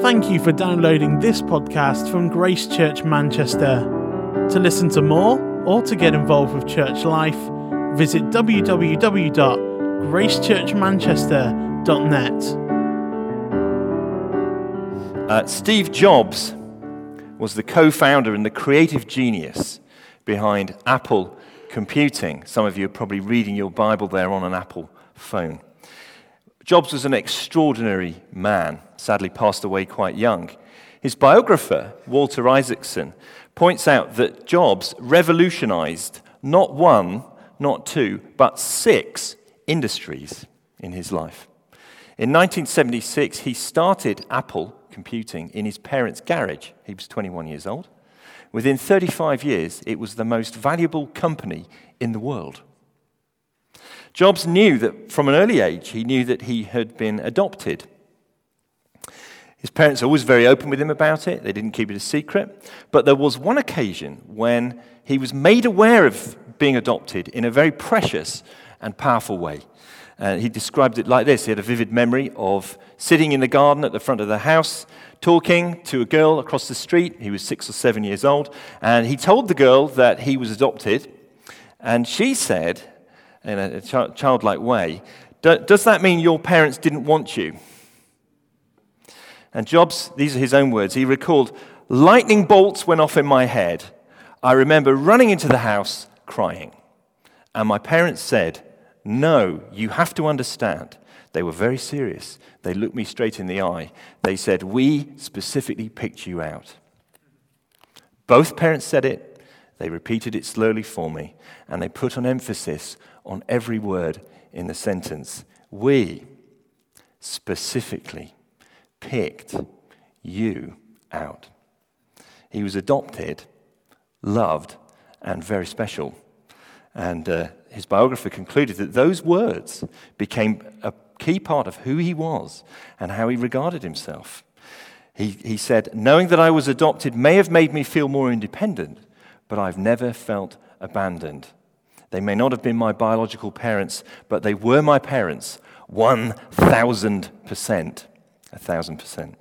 Thank you for downloading this podcast from Grace Church Manchester. To listen to more or to get involved with church life, visit www.gracechurchmanchester.net. Uh, Steve Jobs was the co founder and the creative genius behind Apple computing. Some of you are probably reading your Bible there on an Apple phone. Jobs was an extraordinary man, sadly passed away quite young. His biographer, Walter Isaacson, points out that Jobs revolutionized not one, not two, but six industries in his life. In 1976, he started Apple computing in his parents' garage. He was 21 years old. Within 35 years, it was the most valuable company in the world. Jobs knew that from an early age, he knew that he had been adopted. His parents were always very open with him about it, they didn't keep it a secret. But there was one occasion when he was made aware of being adopted in a very precious and powerful way. Uh, he described it like this He had a vivid memory of sitting in the garden at the front of the house, talking to a girl across the street. He was six or seven years old. And he told the girl that he was adopted. And she said, in a childlike way, Does that mean your parents didn't want you? And Jobs, these are his own words, he recalled, Lightning bolts went off in my head. I remember running into the house crying. And my parents said, No, you have to understand. They were very serious. They looked me straight in the eye. They said, We specifically picked you out. Both parents said it. They repeated it slowly for me. And they put an emphasis on every word in the sentence. We specifically picked you out. He was adopted, loved, and very special. And uh, his biographer concluded that those words became a key part of who he was and how he regarded himself. He, he said, Knowing that I was adopted may have made me feel more independent, but I've never felt abandoned. They may not have been my biological parents, but they were my parents 1,000%. A thousand percent.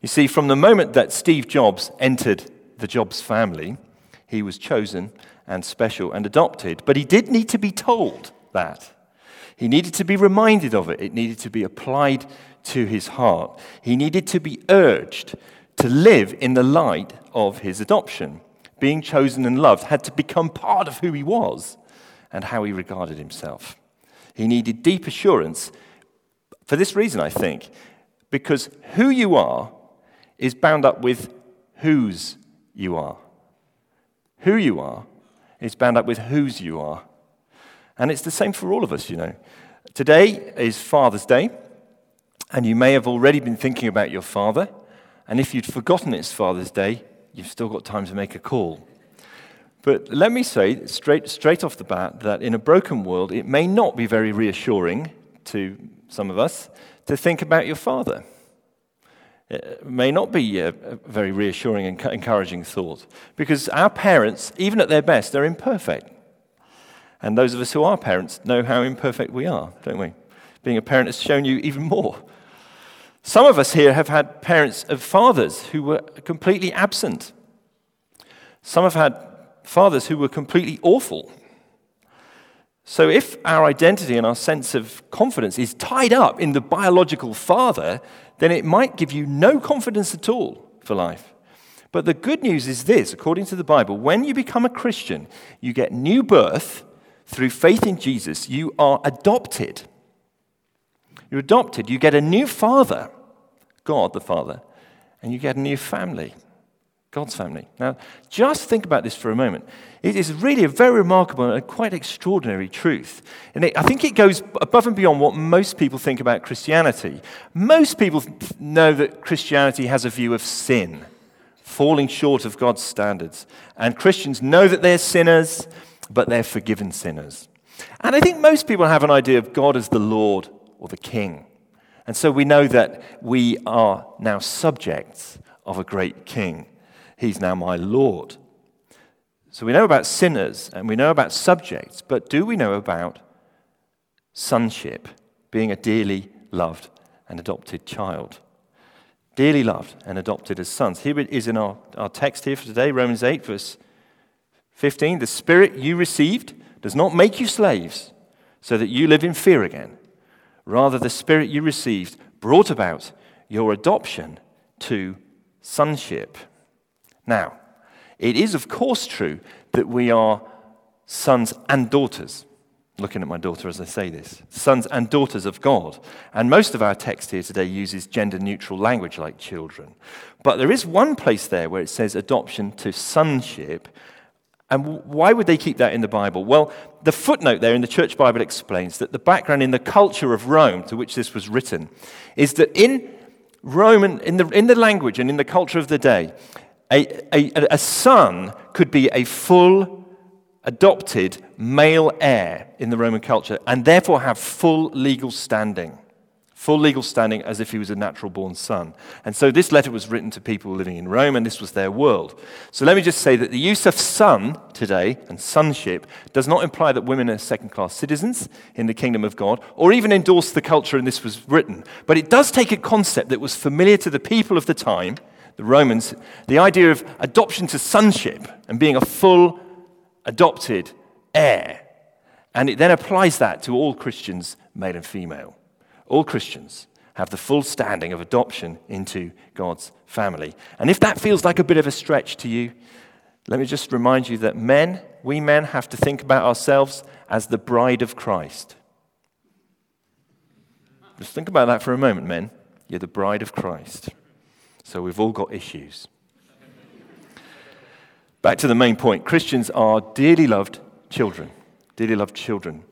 You see, from the moment that Steve Jobs entered the Jobs family, he was chosen and special and adopted. But he did need to be told that. He needed to be reminded of it. It needed to be applied to his heart. He needed to be urged to live in the light of his adoption. Being chosen and loved had to become part of who he was and how he regarded himself. He needed deep assurance for this reason, I think, because who you are is bound up with whose you are. Who you are is bound up with whose you are. And it's the same for all of us, you know. Today is Father's Day, and you may have already been thinking about your father. And if you'd forgotten it's Father's Day, you've still got time to make a call. But let me say straight, straight off the bat that in a broken world, it may not be very reassuring to some of us to think about your father. It may not be a, very reassuring and encouraging thought because our parents, even at their best, they're imperfect. And those of us who are parents know how imperfect we are, don't we? Being a parent has shown you even more. Some of us here have had parents of fathers who were completely absent. Some have had fathers who were completely awful. So, if our identity and our sense of confidence is tied up in the biological father, then it might give you no confidence at all for life. But the good news is this according to the Bible, when you become a Christian, you get new birth through faith in Jesus. You are adopted. You're adopted. You get a new father, God the Father, and you get a new family. God's family. Now, just think about this for a moment. It is really a very remarkable and quite extraordinary truth. And it, I think it goes above and beyond what most people think about Christianity. Most people know that Christianity has a view of sin, falling short of God's standards. And Christians know that they're sinners, but they're forgiven sinners. And I think most people have an idea of God as the Lord or the King. And so we know that we are now subjects of a great King. He's now my Lord. So we know about sinners and we know about subjects, but do we know about sonship, being a dearly loved and adopted child? dearly loved and adopted as sons. Here it is in our, our text here for today, Romans 8, verse 15. The Spirit you received does not make you slaves so that you live in fear again. Rather, the Spirit you received brought about your adoption to sonship. Now, it is, of course, true that we are sons and daughters looking at my daughter as I say this, sons and daughters of God. And most of our text here today uses gender neutral language like children. But there is one place there where it says adoption to sonship. And why would they keep that in the Bible? Well, the footnote there in the Church Bible explains that the background in the culture of Rome to which this was written is that in Roman, in the, in the language and in the culture of the day, a, a, a son could be a full adopted male heir in the Roman culture and therefore have full legal standing. Full legal standing as if he was a natural born son. And so this letter was written to people living in Rome, and this was their world. So let me just say that the use of son today and sonship does not imply that women are second class citizens in the kingdom of God, or even endorse the culture in this was written. But it does take a concept that was familiar to the people of the time, the Romans, the idea of adoption to sonship and being a full adopted heir. And it then applies that to all Christians, male and female. All Christians have the full standing of adoption into God's family. And if that feels like a bit of a stretch to you, let me just remind you that men, we men, have to think about ourselves as the bride of Christ. Just think about that for a moment, men. You're the bride of Christ. So we've all got issues. Back to the main point Christians are dearly loved children, dearly loved children,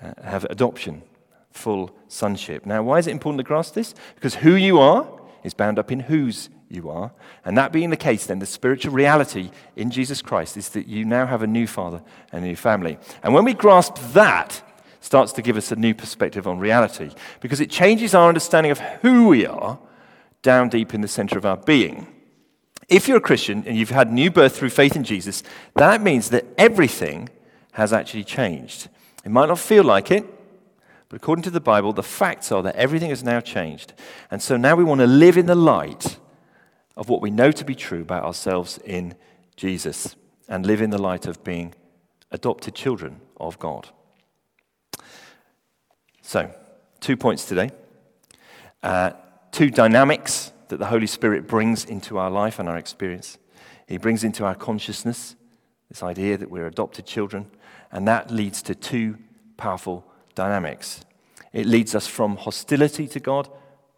uh, have adoption, full sonship. Now, why is it important to grasp this? Because who you are is bound up in whose you are. And that being the case, then, the spiritual reality in Jesus Christ is that you now have a new father and a new family. And when we grasp that, starts to give us a new perspective on reality because it changes our understanding of who we are down deep in the center of our being. If you're a Christian and you've had new birth through faith in Jesus, that means that everything has actually changed. It might not feel like it, but according to the Bible, the facts are that everything has now changed. And so now we want to live in the light of what we know to be true about ourselves in Jesus and live in the light of being adopted children of God. So, two points today. Uh, two dynamics that the Holy Spirit brings into our life and our experience. He brings into our consciousness this idea that we're adopted children, and that leads to two powerful dynamics. It leads us from hostility to God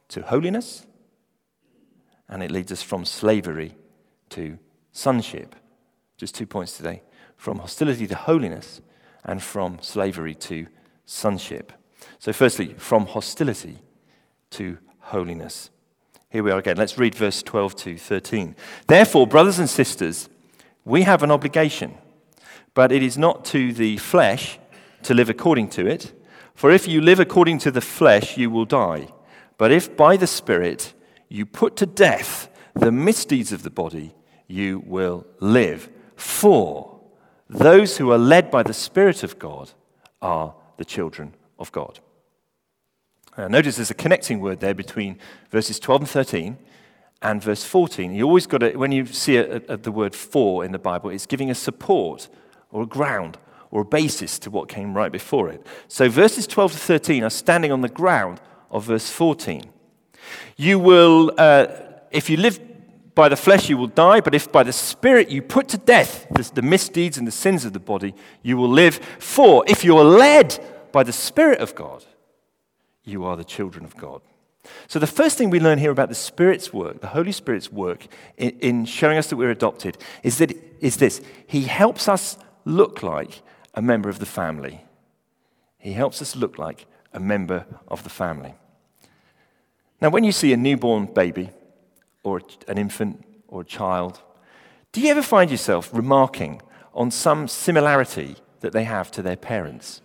to holiness, and it leads us from slavery to sonship. Just two points today from hostility to holiness, and from slavery to sonship. So, firstly, from hostility to holiness. Here we are again. Let's read verse 12 to 13. Therefore, brothers and sisters, we have an obligation, but it is not to the flesh to live according to it. For if you live according to the flesh, you will die. But if by the Spirit you put to death the misdeeds of the body, you will live. For those who are led by the Spirit of God are the children of God. Uh, notice there's a connecting word there between verses 12 and 13 and verse 14. You always got to, when you see a, a, the word for in the Bible, it's giving a support or a ground or a basis to what came right before it. So verses 12 to 13 are standing on the ground of verse 14. You will, uh, if you live by the flesh, you will die, but if by the Spirit you put to death the, the misdeeds and the sins of the body, you will live. For if you are led by the Spirit of God, you are the children of God. So, the first thing we learn here about the Spirit's work, the Holy Spirit's work in, in, showing us that we're adopted, is, that, is this He helps us look like a member of the family. He helps us look like a member of the family. Now, when you see a newborn baby, or an infant, or a child, do you ever find yourself remarking on some similarity that they have to their parents?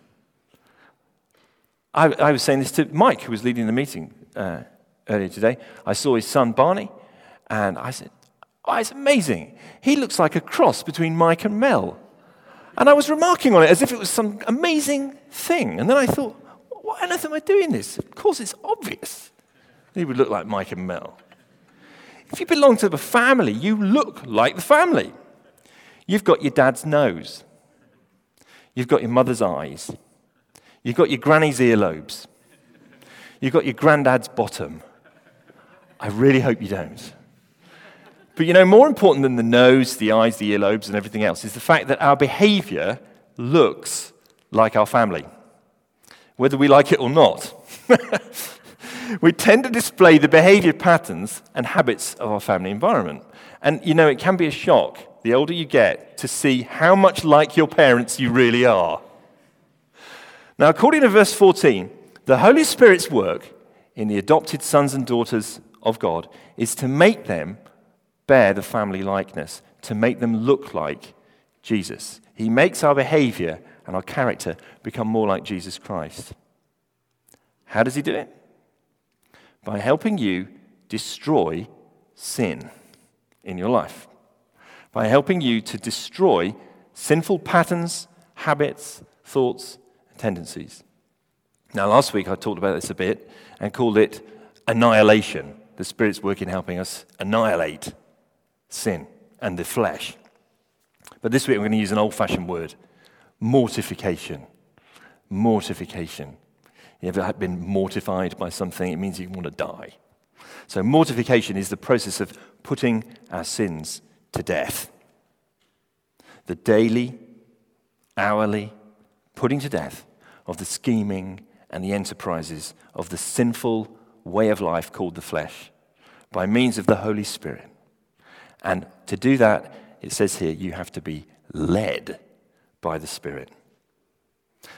I, I was saying this to Mike, who was leading the meeting uh, earlier today. I saw his son Barney, and I said, Oh, it's amazing. He looks like a cross between Mike and Mel. And I was remarking on it as if it was some amazing thing. And then I thought, why on earth am I doing this? Of course, it's obvious. He would look like Mike and Mel. If you belong to the family, you look like the family. You've got your dad's nose, you've got your mother's eyes, you've got your granny's earlobes, you've got your granddad's bottom. I really hope you don't. But you know, more important than the nose, the eyes, the earlobes, and everything else is the fact that our behavior looks like our family, whether we like it or not. we tend to display the behavior patterns and habits of our family environment. And you know, it can be a shock, the older you get, to see how much like your parents you really are. Now, according to verse 14, the Holy Spirit's work in the adopted sons and daughters of God is to make them bear the family likeness, to make them look like Jesus. He makes our behavior and our character become more like Jesus Christ. How does he do it? By helping you destroy sin in your life, by helping you to destroy sinful patterns, habits, thoughts, tendencies. Now, last week I talked about this a bit and called it annihilation. The Spirit's working helping us annihilate sin and the flesh. But this week I'm going to use an old fashioned word mortification. Mortification. You ever been mortified by something? It means you want to die. So, mortification is the process of putting our sins to death. The daily, hourly putting to death of the scheming and the enterprises of the sinful way of life called the flesh by means of the Holy Spirit. And to do that, it says here, you have to be led by the Spirit.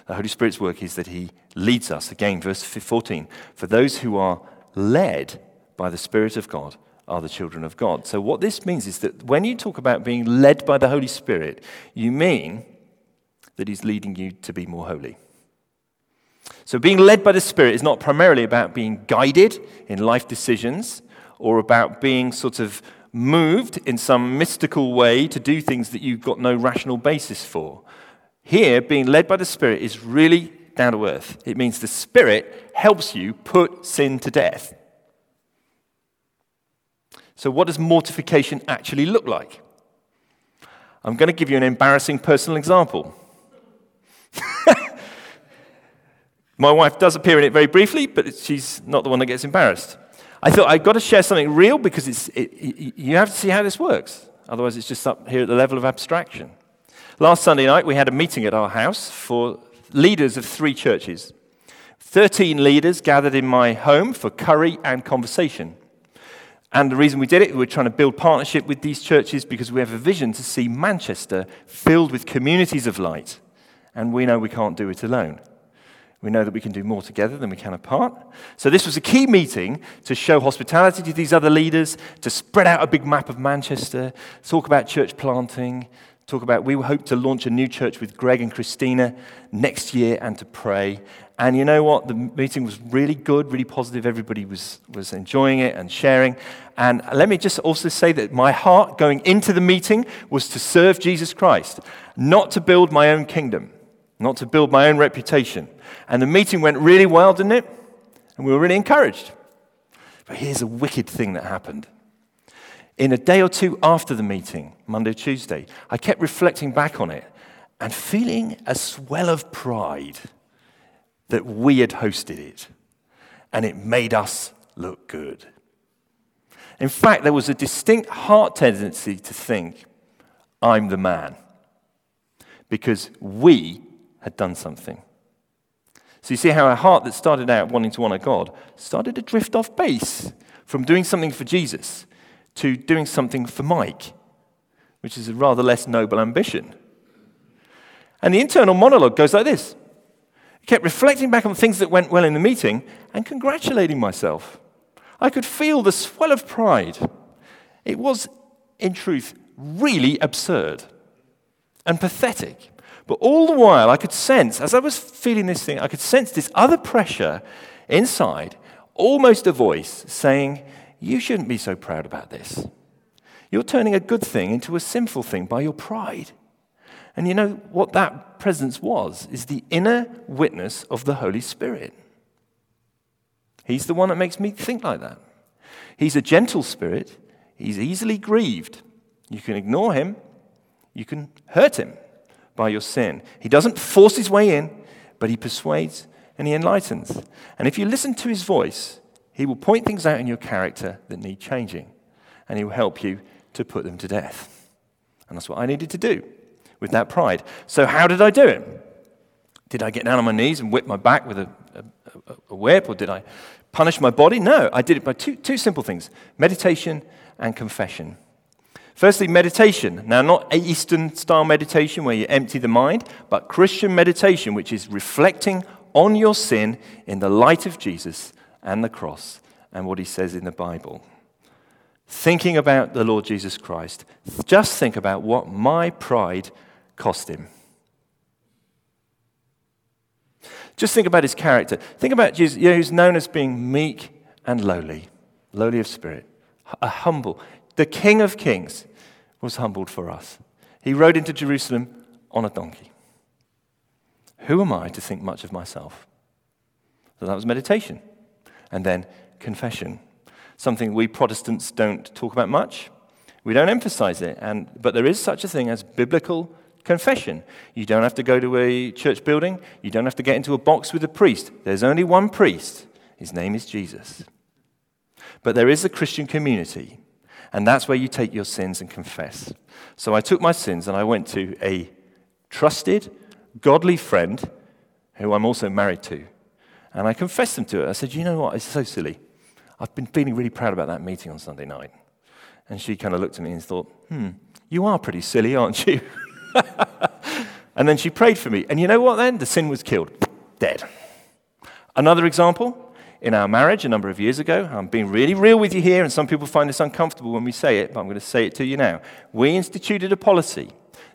The Holy Spirit's work is that He leads us. Again, verse 14. For those who are led by the Spirit of God are the children of God. So, what this means is that when you talk about being led by the Holy Spirit, you mean that He's leading you to be more holy. So, being led by the Spirit is not primarily about being guided in life decisions or about being sort of moved in some mystical way to do things that you've got no rational basis for. Here, being led by the Spirit is really down to earth. It means the Spirit helps you put sin to death. So, what does mortification actually look like? I'm going to give you an embarrassing personal example. My wife does appear in it very briefly, but she's not the one that gets embarrassed. I thought I've got to share something real because it's, it, you have to see how this works. Otherwise, it's just up here at the level of abstraction. Last Sunday night, we had a meeting at our house for leaders of three churches. 13 leaders gathered in my home for curry and conversation. And the reason we did it, we we're trying to build partnership with these churches because we have a vision to see Manchester filled with communities of light. And we know we can't do it alone. We know that we can do more together than we can apart. So, this was a key meeting to show hospitality to these other leaders, to spread out a big map of Manchester, talk about church planting, talk about we hope to launch a new church with Greg and Christina next year and to pray. And you know what? The meeting was really good, really positive. Everybody was, was enjoying it and sharing. And let me just also say that my heart going into the meeting was to serve Jesus Christ, not to build my own kingdom, not to build my own reputation. And the meeting went really well, didn't it? And we were really encouraged. But here's a wicked thing that happened. In a day or two after the meeting, Monday, Tuesday, I kept reflecting back on it and feeling a swell of pride that we had hosted it and it made us look good. In fact, there was a distinct heart tendency to think, I'm the man, because we had done something. So you see how a heart that started out wanting to honor God started to drift off base from doing something for Jesus to doing something for Mike, which is a rather less noble ambition. And the internal monologue goes like this I kept reflecting back on things that went well in the meeting and congratulating myself. I could feel the swell of pride. It was, in truth, really absurd and pathetic. But all the while, I could sense, as I was feeling this thing, I could sense this other pressure inside, almost a voice saying, You shouldn't be so proud about this. You're turning a good thing into a sinful thing by your pride. And you know what that presence was? Is the inner witness of the Holy Spirit. He's the one that makes me think like that. He's a gentle spirit, He's easily grieved. You can ignore him, you can hurt him by your sin. He doesn't force his way in, but he persuades and he enlightens. And if you listen to his voice, he will point things out in your character that need changing, and he will help you to put them to death. And that's what I needed to do with that pride. So, how did I do it? Did I get down on my knees and whip my back with a, a, a whip, or did I punish my body? No, I did it by two, two simple things meditation and confession. Firstly, meditation. Now, not Eastern style meditation where you empty the mind, but Christian meditation, which is reflecting on your sin in the light of Jesus and the cross and what he says in the Bible. Thinking about the Lord Jesus Christ, just think about what my pride cost him. Just think about his character. Think about Jesus, you know, who's known as being meek and lowly, lowly of spirit, a humble. The King of Kings was humbled for us. He rode into Jerusalem on a donkey. Who am I to think much of myself? So that was meditation. And then confession, something we Protestants don't talk about much. We don't emphasize it. And, but there is such a thing as biblical confession. You don't have to go to a church building, you don't have to get into a box with a priest. There's only one priest, his name is Jesus. But there is a Christian community, and that's where you take your sins and confess. So I took my sins and I went to a trusted, godly friend who I'm also married to, and I confessed them to her. I said, You know what? It's so silly. I've been feeling really proud about that meeting on Sunday night. And she kind of looked at me and thought, Hmm, you are pretty silly, aren't you? and then she prayed for me. And you know what then? The sin was killed. Dead. Another example in our marriage a number of years ago. I'm being really real with you here, and some people find this uncomfortable when we say it, but I'm going to say it to you now. We instituted a policy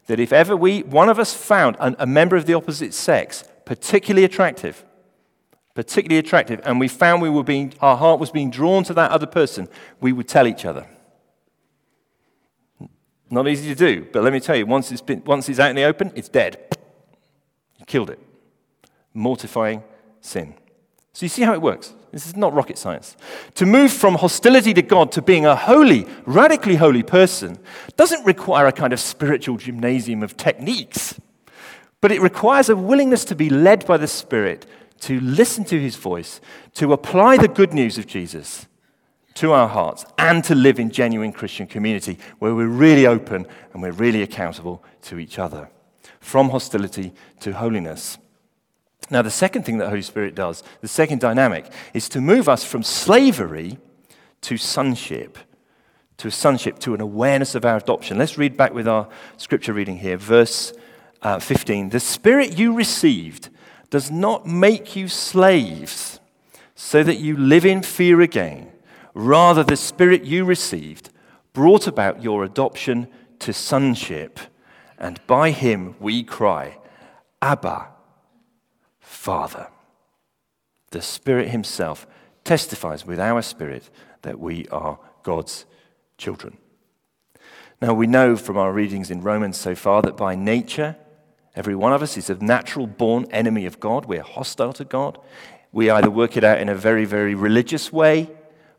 that if ever we, one of us found a, a member of the opposite sex particularly attractive, particularly attractive, and we found we were being, our heart was being drawn to that other person, we would tell each other. Not easy to do, but let me tell you, once it's, been, once it's out in the open, it's dead. You killed it. Mortifying sin. So you see how it works. This is not rocket science. To move from hostility to God to being a holy, radically holy person doesn't require a kind of spiritual gymnasium of techniques, but it requires a willingness to be led by the Spirit, to listen to his voice, to apply the good news of Jesus to our hearts and to live in genuine Christian community where we're really open and we're really accountable to each other. From hostility to holiness. Now, the second thing that Holy Spirit does, the second dynamic, is to move us from slavery to sonship, to sonship, to an awareness of our adoption. Let's read back with our scripture reading here, verse uh, 15. The Spirit you received does not make you slaves so that you live in fear again. Rather, the Spirit you received brought about your adoption to sonship, and by him we cry, Abba, Father. The Spirit Himself testifies with our spirit that we are God's children. Now, we know from our readings in Romans so far that by nature, every one of us is a natural born enemy of God. We're hostile to God. We either work it out in a very, very religious way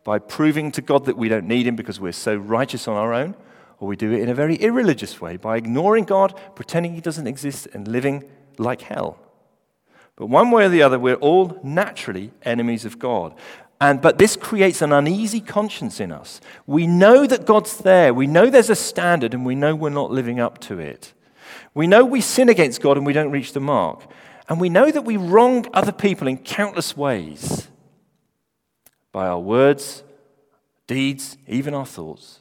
by proving to God that we don't need Him because we're so righteous on our own, or we do it in a very irreligious way by ignoring God, pretending He doesn't exist, and living like hell. But one way or the other, we're all naturally enemies of God. And, but this creates an uneasy conscience in us. We know that God's there. We know there's a standard, and we know we're not living up to it. We know we sin against God and we don't reach the mark. And we know that we wrong other people in countless ways by our words, deeds, even our thoughts.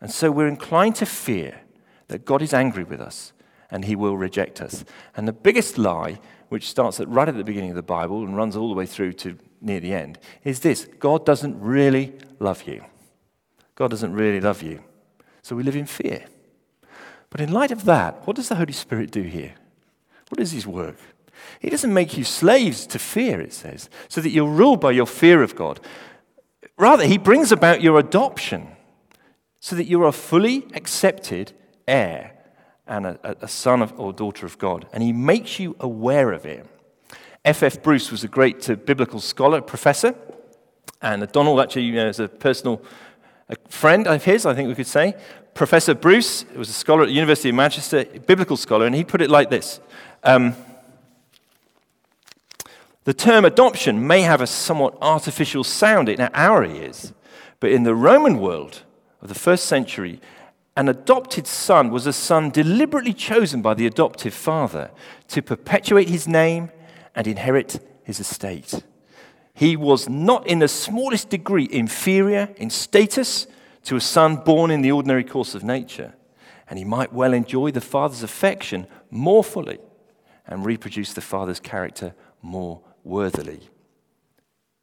And so we're inclined to fear that God is angry with us and he will reject us. And the biggest lie, which starts at right at the beginning of the Bible and runs all the way through to near the end, is this God doesn't really love you. God doesn't really love you. So we live in fear. But in light of that, what does the Holy Spirit do here? What is his work? He doesn't make you slaves to fear, it says, so that you're ruled by your fear of God. Rather, he brings about your adoption so that you're a fully accepted heir and a, a son of, or daughter of God. And he makes you aware of it. F.F. F. Bruce was a great uh, biblical scholar, professor, and Donald actually you know, is a personal a friend of his, I think we could say, Professor Bruce, was a scholar at the University of Manchester, biblical scholar, and he put it like this. Um, the term adoption may have a somewhat artificial sound in our ears, but in the Roman world of the first century, an adopted son was a son deliberately chosen by the adoptive father to perpetuate his name and inherit his estate. He was not in the smallest degree inferior in status to a son born in the ordinary course of nature, and he might well enjoy the father's affection more fully and reproduce the father's character more worthily.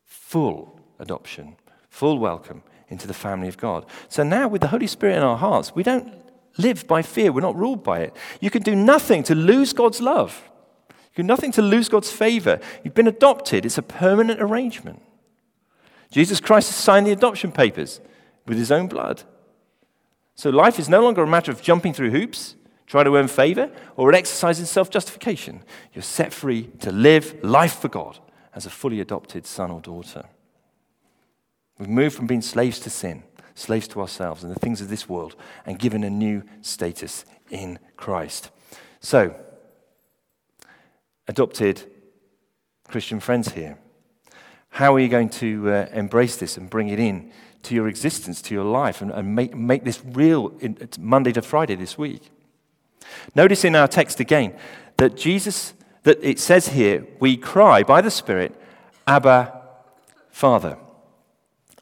Full adoption, full welcome into the family of God. So now, with the Holy Spirit in our hearts, we don't live by fear. We're not ruled by it. You can do nothing to lose God's love. You can do nothing to lose God's favor. You've been adopted, it's a permanent arrangement. Jesus Christ has signed the adoption papers with his own blood. So life is no longer a matter of jumping through hoops, trying to earn favor, or an exercise in self justification. You're set free to live life for God as a fully adopted son or daughter. We've moved from being slaves to sin, slaves to ourselves and the things of this world, and given a new status in Christ. So, adopted Christian friends here, how are you going to uh, embrace this and bring it in to your existence, to your life, and, and make, make this real in, Monday to Friday this week? Notice in our text again that Jesus, that it says here, we cry by the Spirit, Abba, Father.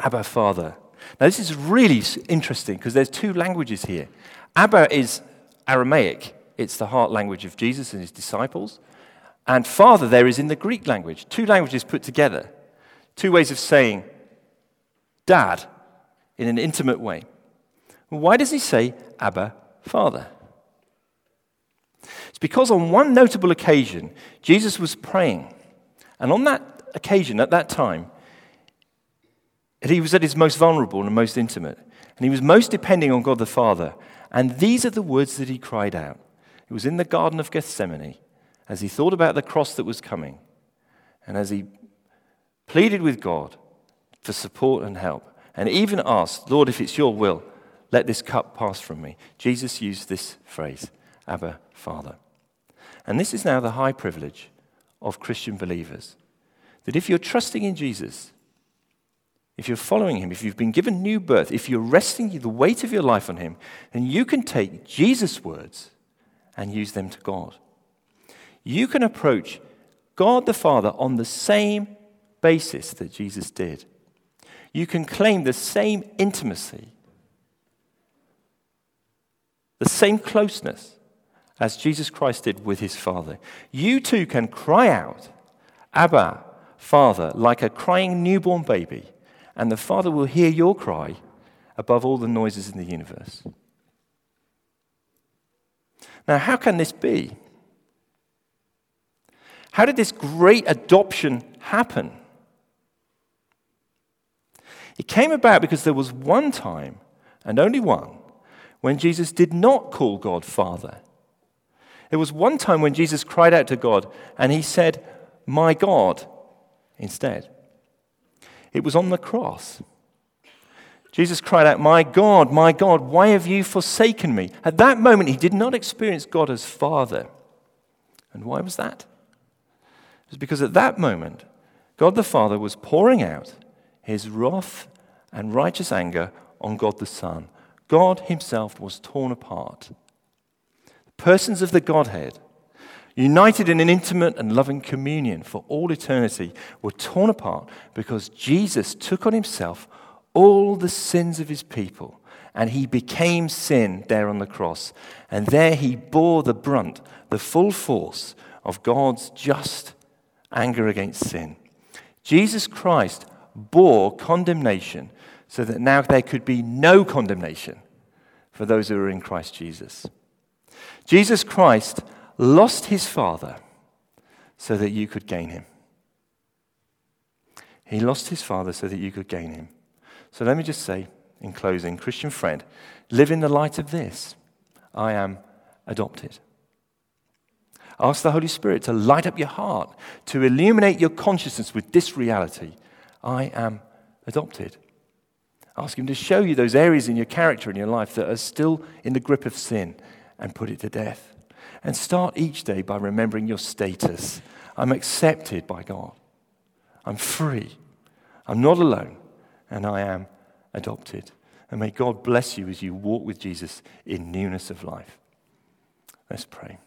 Abba, Father. Now, this is really interesting because there's two languages here. Abba is Aramaic, it's the heart language of Jesus and his disciples. And Father there is in the Greek language. Two languages put together. Two ways of saying dad in an intimate way. Why does he say Abba, Father? It's because on one notable occasion, Jesus was praying. And on that occasion, at that time, he was at his most vulnerable and most intimate. And he was most depending on God the Father. And these are the words that he cried out. It was in the Garden of Gethsemane as he thought about the cross that was coming and as he pleaded with God for support and help and even asked, Lord, if it's your will, let this cup pass from me. Jesus used this phrase, Abba, Father. And this is now the high privilege of Christian believers that if you're trusting in Jesus, if you're following him, if you've been given new birth, if you're resting the weight of your life on him, then you can take Jesus' words and use them to God. You can approach God the Father on the same basis that Jesus did. You can claim the same intimacy, the same closeness as Jesus Christ did with his Father. You too can cry out, Abba, Father, like a crying newborn baby and the Father will hear your cry above all the noises in the universe. Now, how can this be? How did this great adoption happen? It came about because there was one time, and only one, when Jesus did not call God Father. There was one time when Jesus cried out to God and he said, My God, instead. It was on the cross. Jesus cried out, My God, my God, why have you forsaken me? At that moment, he did not experience God as Father. And why was that? It was because at that moment, God the Father was pouring out his wrath and righteous anger on God the Son. God himself was torn apart. Persons of the Godhead united in an intimate and loving communion for all eternity, were torn apart because Jesus took on himself all the sins of his people and he became sin there on the cross. And there he bore the brunt, the full force of God's just anger against sin. Jesus Christ bore condemnation so that now there could be no condemnation for those who are in Christ Jesus. Jesus Christ lost his father so that you could gain him. He lost his father so that you could gain him. So let me just say, in closing, Christian friend, live in the light of this. I am adopted. Ask the Holy Spirit to light up your heart, to illuminate your consciousness with this reality I am adopted. Ask Him to show you those areas in your character and your life that are still in the grip of sin and put it to death. And start each day by remembering your status. I'm accepted by God. I'm free. I'm not alone. And I am adopted. And may God bless you as you walk with Jesus in newness of life. Let's pray.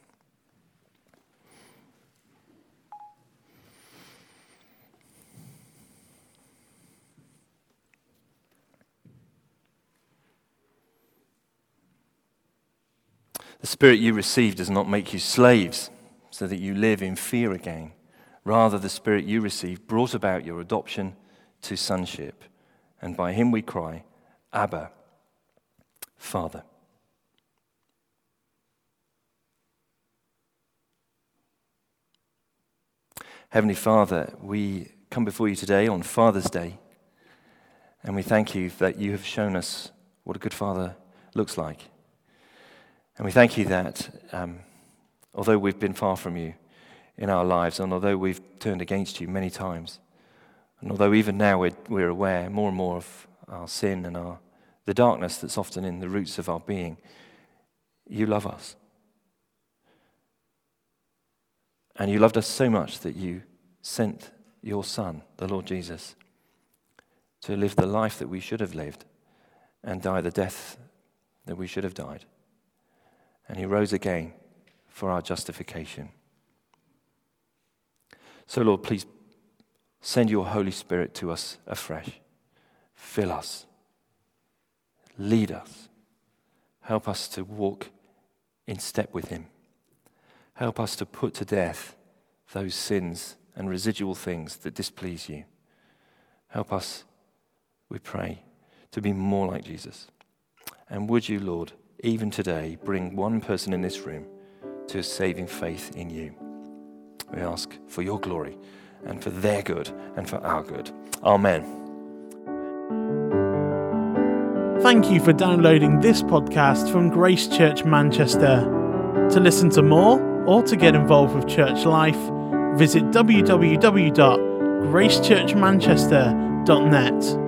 The Spirit you receive does not make you slaves so that you live in fear again. Rather, the Spirit you received brought about your adoption to sonship. And by him we cry, Abba, Father. Heavenly Father, we come before you today on Father's Day, and we thank you that you have shown us what a good father looks like. And we thank you that um, although we've been far from you in our lives, and although we've turned against you many times, and although even now we're, we're aware more and more of our sin and our, the darkness that's often in the roots of our being, you love us. And you loved us so much that you sent your Son, the Lord Jesus, to live the life that we should have lived and die the death that we should have died and he rose again for our justification. So, Lord, please send your Holy Spirit to us afresh. Fill us, lead us, help us to walk in step with him. Help us to put to death those sins and residual things that displease you. Help us, we pray, to be more like Jesus. And would you, Lord, even today, bring one person in this room to a saving faith in you. We ask for your glory and for their good and for our good. Amen. Thank you for downloading this podcast from Grace Church Manchester. To listen to more or to get involved with church life, visit www.gracechurchmanchester.net.